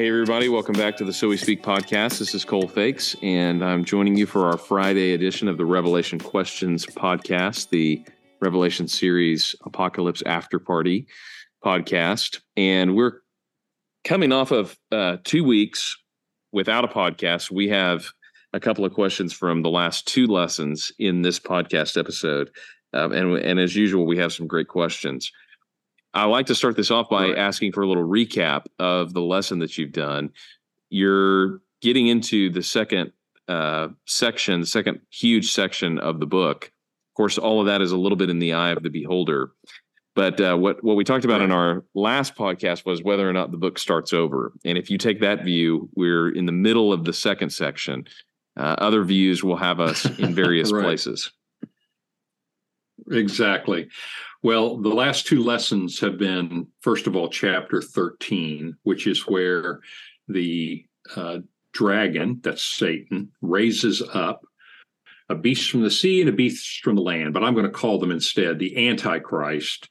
Hey, everybody, welcome back to the So We Speak podcast. This is Cole Feix, and I'm joining you for our Friday edition of the Revelation Questions podcast, the Revelation series Apocalypse After Party podcast. And we're coming off of uh, two weeks without a podcast. We have a couple of questions from the last two lessons in this podcast episode. Um, and, and as usual, we have some great questions. I like to start this off by right. asking for a little recap of the lesson that you've done. You're getting into the second uh, section, the second huge section of the book. Of course, all of that is a little bit in the eye of the beholder. But uh, what what we talked about in our last podcast was whether or not the book starts over. And if you take that view, we're in the middle of the second section. Uh, other views will have us in various right. places. Exactly. Well, the last two lessons have been, first of all, chapter 13, which is where the uh, dragon, that's Satan, raises up a beast from the sea and a beast from the land. But I'm going to call them instead the Antichrist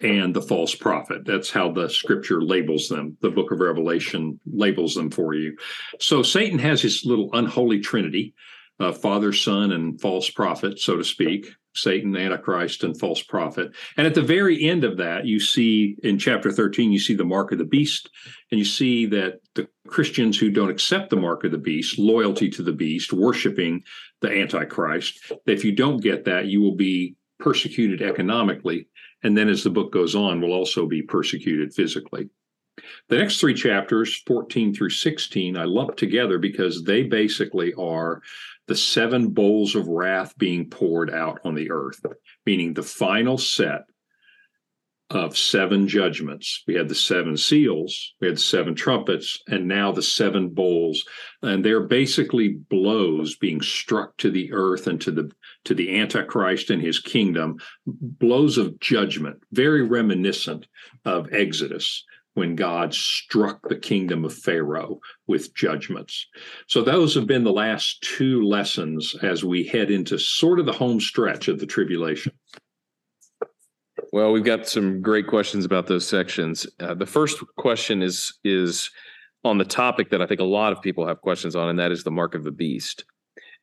and the false prophet. That's how the scripture labels them. The book of Revelation labels them for you. So Satan has his little unholy trinity uh, Father, Son, and false prophet, so to speak. Satan, Antichrist, and false prophet. And at the very end of that, you see in chapter 13, you see the mark of the beast, and you see that the Christians who don't accept the mark of the beast, loyalty to the beast, worshiping the Antichrist, that if you don't get that, you will be persecuted economically. And then as the book goes on, will also be persecuted physically. The next three chapters, 14 through 16, I lump together because they basically are the seven bowls of wrath being poured out on the earth, meaning the final set of seven judgments. We had the seven seals, we had the seven trumpets, and now the seven bowls. And they're basically blows being struck to the earth and to the to the Antichrist and his kingdom, blows of judgment, very reminiscent of Exodus when God struck the kingdom of Pharaoh with judgments. So, those have been the last two lessons as we head into sort of the home stretch of the tribulation. Well, we've got some great questions about those sections. Uh, the first question is is on the topic that I think a lot of people have questions on, and that is the mark of the beast.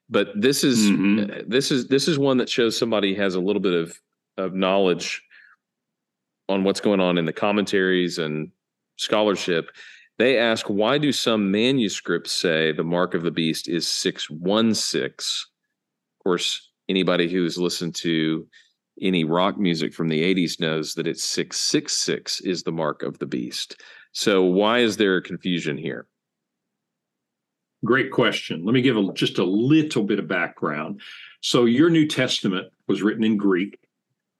But this is mm-hmm. Uh, this is this is one that shows somebody has a little bit of of knowledge on what's going on in the commentaries and scholarship, they ask why do some manuscripts say the mark of the beast is 616? Of course, anybody who's listened to any rock music from the 80s knows that it's 666 is the mark of the beast. So why is there confusion here? Great question. Let me give a, just a little bit of background. So your New Testament was written in Greek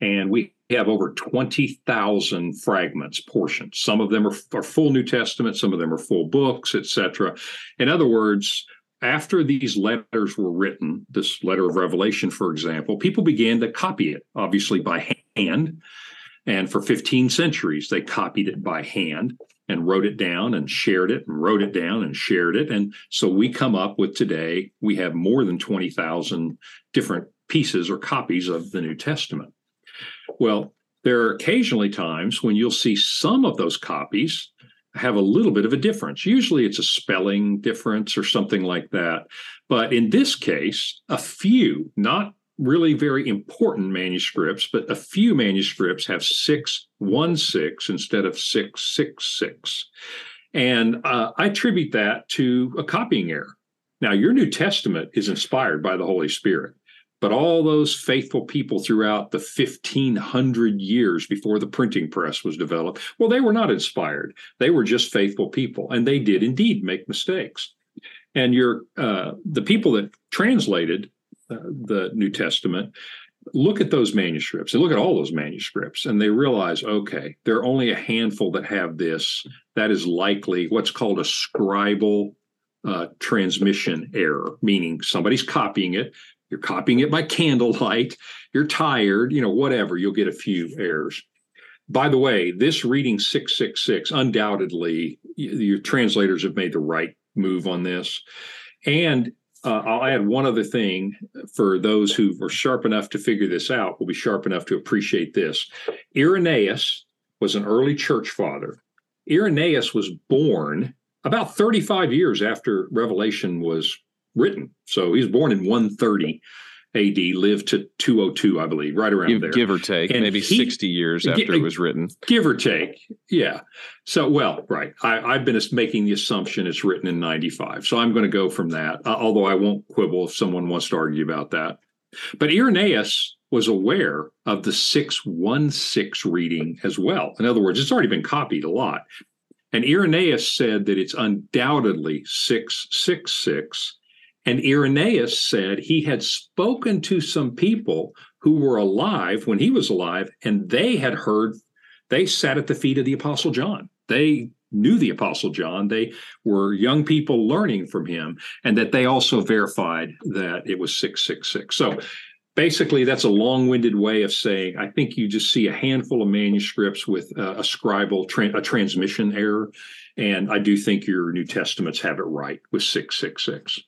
and we have over 20,000 fragments, portions. Some of them are, are full New Testament, some of them are full books, etc. In other words, after these letters were written, this letter of Revelation, for example, people began to copy it, obviously by hand. And for 15 centuries, they copied it by hand and wrote it down and shared it and wrote it down and shared it. And so we come up with today, we have more than 20,000 different pieces or copies of the New Testament. Well, there are occasionally times when you'll see some of those copies have a little bit of a difference. Usually it's a spelling difference or something like that. But in this case, a few, not really very important manuscripts, but a few manuscripts have 616 instead of 666. And uh, I attribute that to a copying error. Now, your New Testament is inspired by the Holy Spirit. But all those faithful people throughout the 1500 years before the printing press was developed, well, they were not inspired. They were just faithful people, and they did indeed make mistakes. And your uh, the people that translated uh, the New Testament look at those manuscripts and look at all those manuscripts, and they realize, okay, there are only a handful that have this. That is likely what's called a scribal uh, transmission error, meaning somebody's copying it, you're copying it by candlelight, you're tired, you know, whatever, you'll get a few errors. By the way, this reading 666, undoubtedly, your translators have made the right move on this. And uh, I'll add one other thing for those who are sharp enough to figure this out, will be sharp enough to appreciate this. Irenaeus was an early church father. Irenaeus was born about 35 years after Revelation was written. So he was born in 130 AD, lived to 202, I believe, right around give, there. Give or take, and maybe he, 60 years after it was written. Give or take. Yeah. So, well, right. I, have been making the assumption it's written in 95. So I'm going to go from that, uh, although I won't quibble if someone wants to argue about that. But Irenaeus was aware of the 616 reading as well. In other words, it's already been copied a lot. And Irenaeus said that it's undoubtedly 666. And Irenaeus said he had spoken to some people who were alive when he was alive, and they had heard, they sat at the feet of the Apostle John. They knew the Apostle John. They were young people learning from him, and that they also verified that it was 666. So basically that's a long-winded way of saying i think you just see a handful of manuscripts with uh, a scribal a transmission error and i do think your new testaments have it right with 666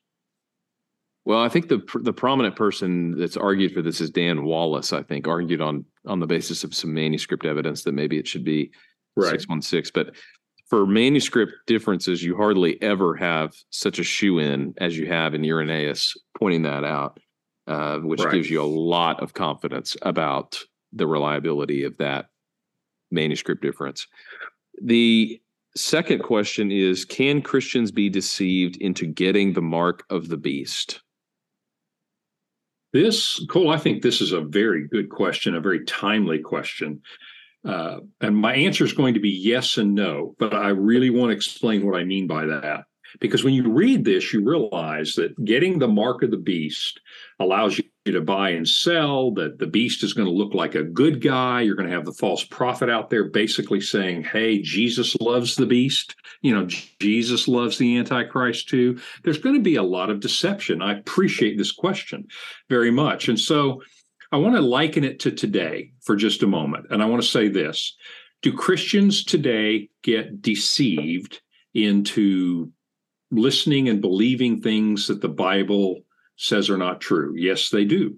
well i think the the prominent person that's argued for this is dan wallace i think argued on on the basis of some manuscript evidence that maybe it should be 616 but for manuscript differences you hardly ever have such a shoe in as you have in irenaeus pointing that out uh, which right. gives you a lot of confidence about the reliability of that manuscript difference. The second question is Can Christians be deceived into getting the mark of the beast? This, Cole, I think this is a very good question, a very timely question. Uh, and my answer is going to be yes and no, but I really want to explain what I mean by that. Because when you read this, you realize that getting the mark of the beast allows you to buy and sell, that the beast is going to look like a good guy. You're going to have the false prophet out there basically saying, hey, Jesus loves the beast. You know, Jesus loves the Antichrist too. There's going to be a lot of deception. I appreciate this question very much. And so I want to liken it to today for just a moment. And I want to say this Do Christians today get deceived into listening and believing things that the Bible says are not true? Yes, they do.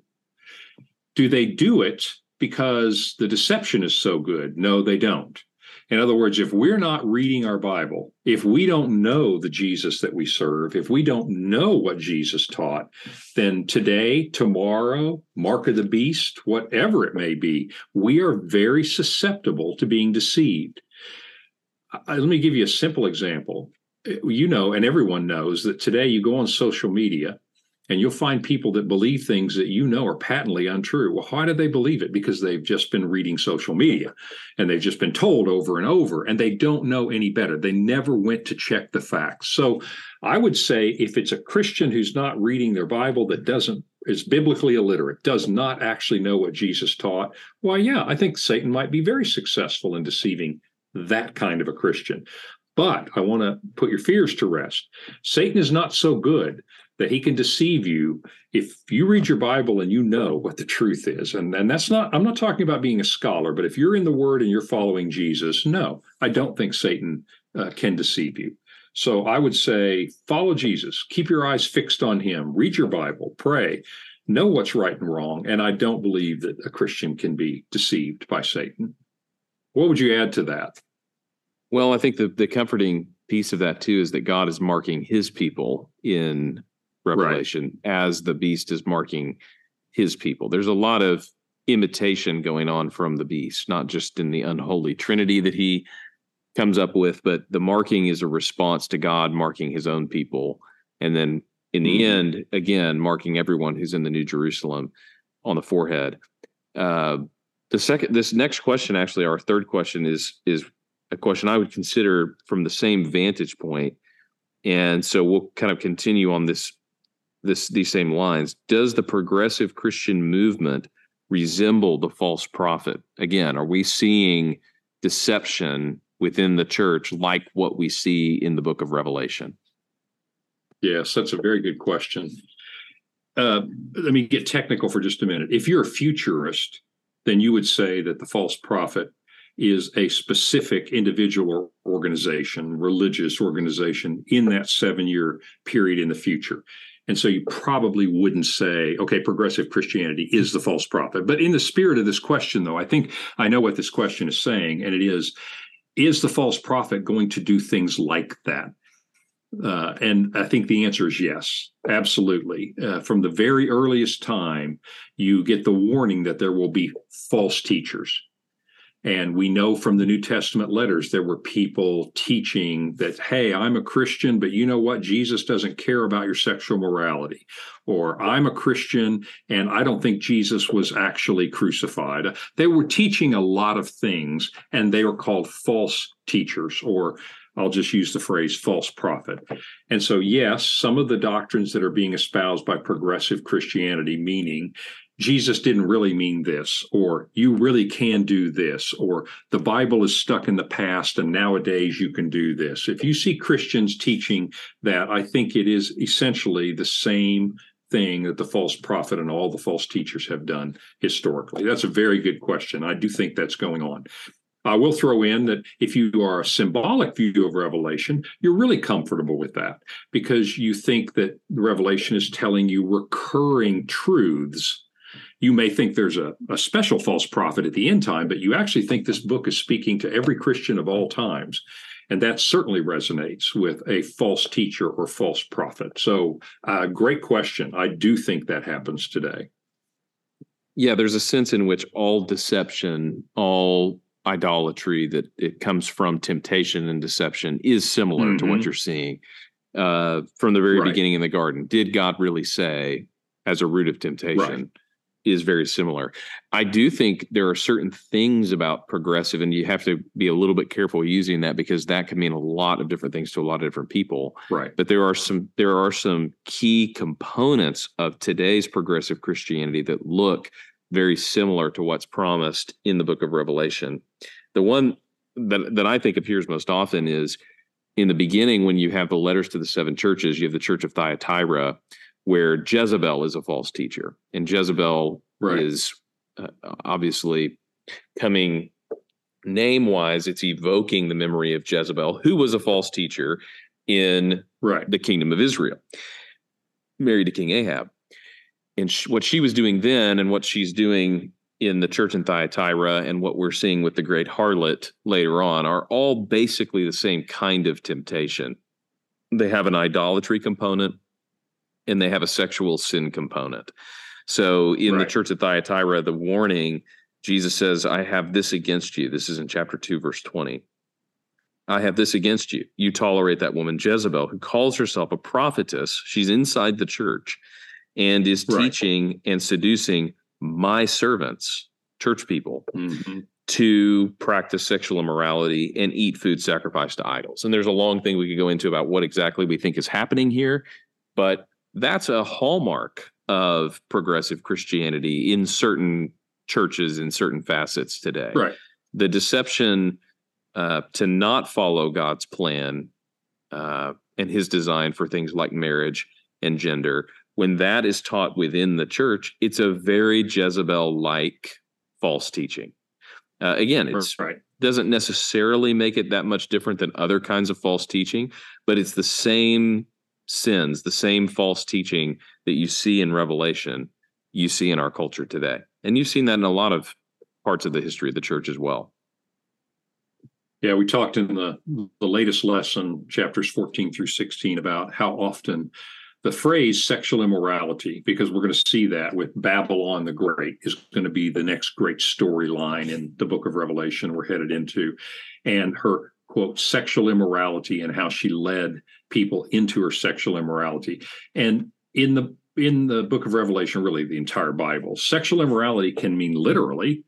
Do they do it because the deception is so good? No, they don't. In other words, if we're not reading our Bible, if we don't know the Jesus that we serve, if we don't know what Jesus taught, then today, tomorrow, mark of the beast, whatever it may be, we are very susceptible to being deceived. let me give you a simple example you know, and everyone knows that today you go on social media and you'll find people that believe things that you know are patently untrue. Well, why do they believe it? Because they've just been reading social media and they've just been told over and over and they don't know any better. They never went to check the facts. So I would say if it's a Christian who's not reading their Bible that doesn't is biblically illiterate, does not actually know what Jesus taught, why, yeah, I think Satan might be very successful in deceiving that kind of a Christian. But I want to put your fears to rest. Satan is not so good that he can deceive you if you read your Bible and you know what the truth is. And, and that's not, I'm not talking about being a scholar, but if you're in the word and you're following Jesus, no, I don't think Satan uh, can deceive you. So I would say follow Jesus, keep your eyes fixed on him, read your Bible, pray, know what's right and wrong. And I don't believe that a Christian can be deceived by Satan. What would you add to that? Well, I think the the comforting piece of that too is that God is marking his people in Revelation right. as the beast is marking his people. There's a lot of imitation going on from the beast, not just in the unholy trinity that he comes up with, but the marking is a response to God marking his own people. And then in the mm-hmm. end, again, marking everyone who's in the New Jerusalem on the forehead. Uh, the second, this next question, actually, our third question is is a question I would consider from the same vantage. And so we'll kind of continue on this this these same lines. Does the progressive Christian movement resemble the false prophet? Again, are we seeing deception within the church like what we see in the book of Revelation? Yes, that's a very good question. Uh, let me get technical for just a minute. If you're a futurist, then you would say that the false prophet is a specific individual organization, religious organization in that seven year period in the future. And so you probably wouldn't say, okay, progressive Christianity is the false prophet. But in the spirit of this question, though, I think I know what this question is saying, and it is is the false prophet going to do things like that? Uh, and I think the answer is yes, absolutely. Uh, from the very earliest time, you get the warning that there will be false teachers. And we know from the New Testament letters, there were people teaching that, hey, I'm a Christian, but you know what? Jesus doesn't care about your sexual morality. Or I'm a Christian and I don't think Jesus was actually crucified. They were teaching a lot of things, and they were called false teachers or I'll just use the phrase false prophet. And so, yes, some of the doctrines that are being espoused by progressive Christianity, meaning Jesus didn't really mean this, or you really can do this, or the Bible is stuck in the past and nowadays you can do this. If you see Christians teaching that, I think it is essentially the same thing that the false prophet and all the false teachers have done historically. That's a very good question. I do think that's going on. I will throw in that if you are a symbolic view of Revelation, you're really comfortable with that because you think that Revelation is telling you recurring truths. You may think there's a, a special false prophet at the end time, but you actually think this book is speaking to every Christian of all times. And that certainly resonates with a false teacher or false prophet. So, uh, great question. I do think that happens today. Yeah, there's a sense in which all deception, all idolatry that it comes from temptation and deception is similar mm-hmm. to what mm-hmm. you're seeing uh, from the very right. beginning in the garden. Did God really say, as a root of temptation, right. Is very similar. I do think there are certain things about progressive, and you have to be a little bit careful using that because that can mean a lot of different things to a lot of different people. Right. But there are some there are some key components of today's progressive Christianity that look very similar to what's promised in the book of Revelation. The one that, that I think appears most often is in the beginning when you have the letters to the seven churches, you have the church of Thyatira, where Jezebel is a false teacher. And Jezebel right. is uh, obviously coming name wise, it's evoking the memory of Jezebel, who was a false teacher in right. the kingdom of Israel, married to King Ahab and sh- what she was doing then and what she's doing in the church in Thyatira and what we're seeing with the great harlot later on are all basically the same kind of temptation. They have an idolatry component and they have a sexual sin component. So in right. the church at Thyatira, the warning, Jesus says, I have this against you. This is in chapter 2, verse 20. I have this against you. You tolerate that woman Jezebel, who calls herself a prophetess. She's inside the church and is right. teaching and seducing my servants, church people, mm-hmm. to practice sexual immorality and eat food sacrificed to idols. And there's a long thing we could go into about what exactly we think is happening here, but that's a hallmark of progressive Christianity in certain churches in certain facets today. Right. The deception uh, to not follow God's plan uh, and His design for things like marriage and gender when that is taught within the church, it's a very Jezebel like false teaching. Uh, again, it right. doesn't necessarily make it that much different than other kinds of false teaching, but it's the same sins, the same false teaching that you see in Revelation, you see in our culture today. And you've seen that in a lot of parts of the history of the church as well. Yeah, we talked in the the latest lesson, chapters 14 through 16, about how often the phrase sexual immorality, because we're going to see that with Babylon the Great, is going to be the next great storyline in the book of Revelation we're headed into. And her quote, sexual immorality and how she led people into her sexual immorality. And in the in the book of Revelation, really the entire Bible, sexual immorality can mean literally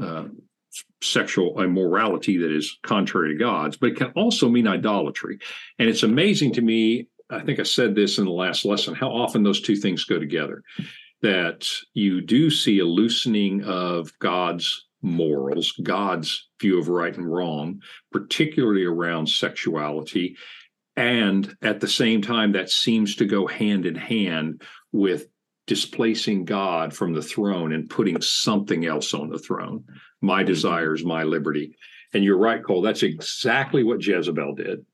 uh, sexual immorality that is contrary to God's, but it can also mean idolatry. And it's amazing to me I think I said this in the last lesson, how often those two things go together. That you do see a loosening of God's morals, God's view of right and wrong, particularly around sexuality. And at the same time, that seems to go hand in hand with displacing God from the throne and putting something else on the throne. My mm-hmm. desires, my liberty. And you're right, Cole. That's exactly what Jezebel did.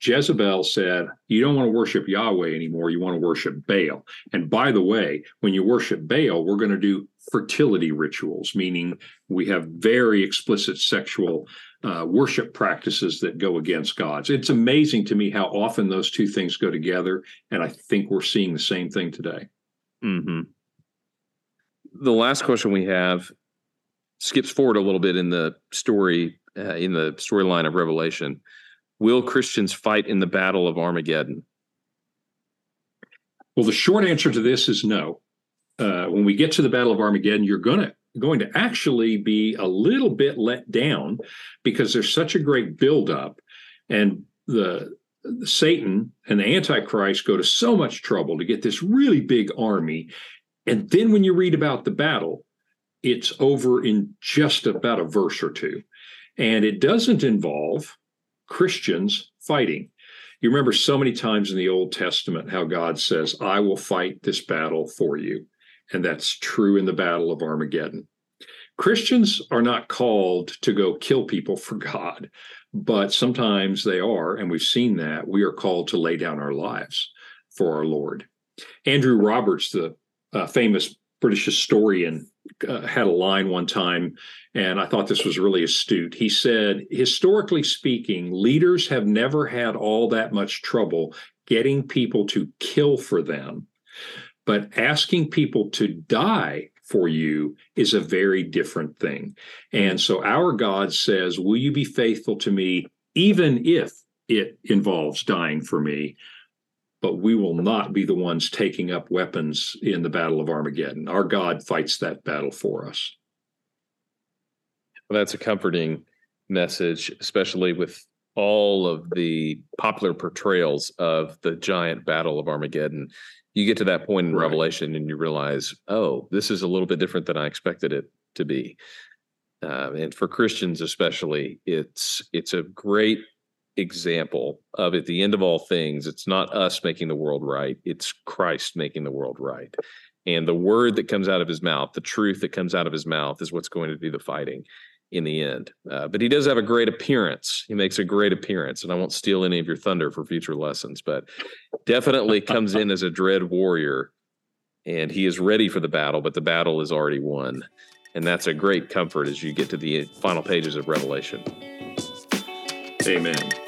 Jezebel said, You don't want to worship Yahweh anymore. You want to worship Baal. And by the way, when you worship Baal, we're going to do fertility rituals, meaning we have very explicit sexual uh, worship practices that go against God's. It's amazing to me how often those two things go together, and I think we're seeing the same thing today. Mm-hmm. The last question we have skips forward a little bit in the story, uh, in the storyline of Revelation. Will Christians fight in the battle of Armageddon? Well, the short answer to this is no. Uh, when we get to the Battle of Armageddon, you're gonna going to actually be a little bit let down because there's such a great buildup, and the Satan and the Antichrist go to so much trouble to get this really big army. And then when you read about the battle, it's over in just about a verse or two. And it doesn't involve Christians fighting. You remember so many times in the Old Testament how God says, I will fight this battle for you. And that's true in the Battle of Armageddon. Christians are not called to go kill people for God, but sometimes they are. And we've seen that. We are called to lay down our lives for our Lord. Andrew Roberts, the uh, famous British historian, uh, had a line one time, and I thought this was really astute. He said, historically speaking, leaders have never had all that much trouble getting people to kill for them. But asking people to die for you is a very different thing. And so our God says, Will you be faithful to me, even if it involves dying for me? but we will not be the ones taking up weapons in the battle of Armageddon. Our God fights that battle for us. Well, that's a comforting message, especially with all of the popular portrayals of the giant battle of Armageddon. You get to that point in right. Revelation and you realize, oh, this is a little bit different than I expected it to be. Uh, and for Christians especially, it's it's a great example of at the end of all things, it's not us making the world right, it's Christ making the world right. And the word that comes out of his mouth, the truth that comes out of his mouth, is what's going to do the fighting in the end. Uh, but he does have a great appearance. He makes a great appearance, and I won't steal any of your thunder for future lessons, but definitely comes in as a dread warrior, and he is ready for the battle, but the battle is already won. And that's a great comfort as you get to the final pages of Revelation. Amen.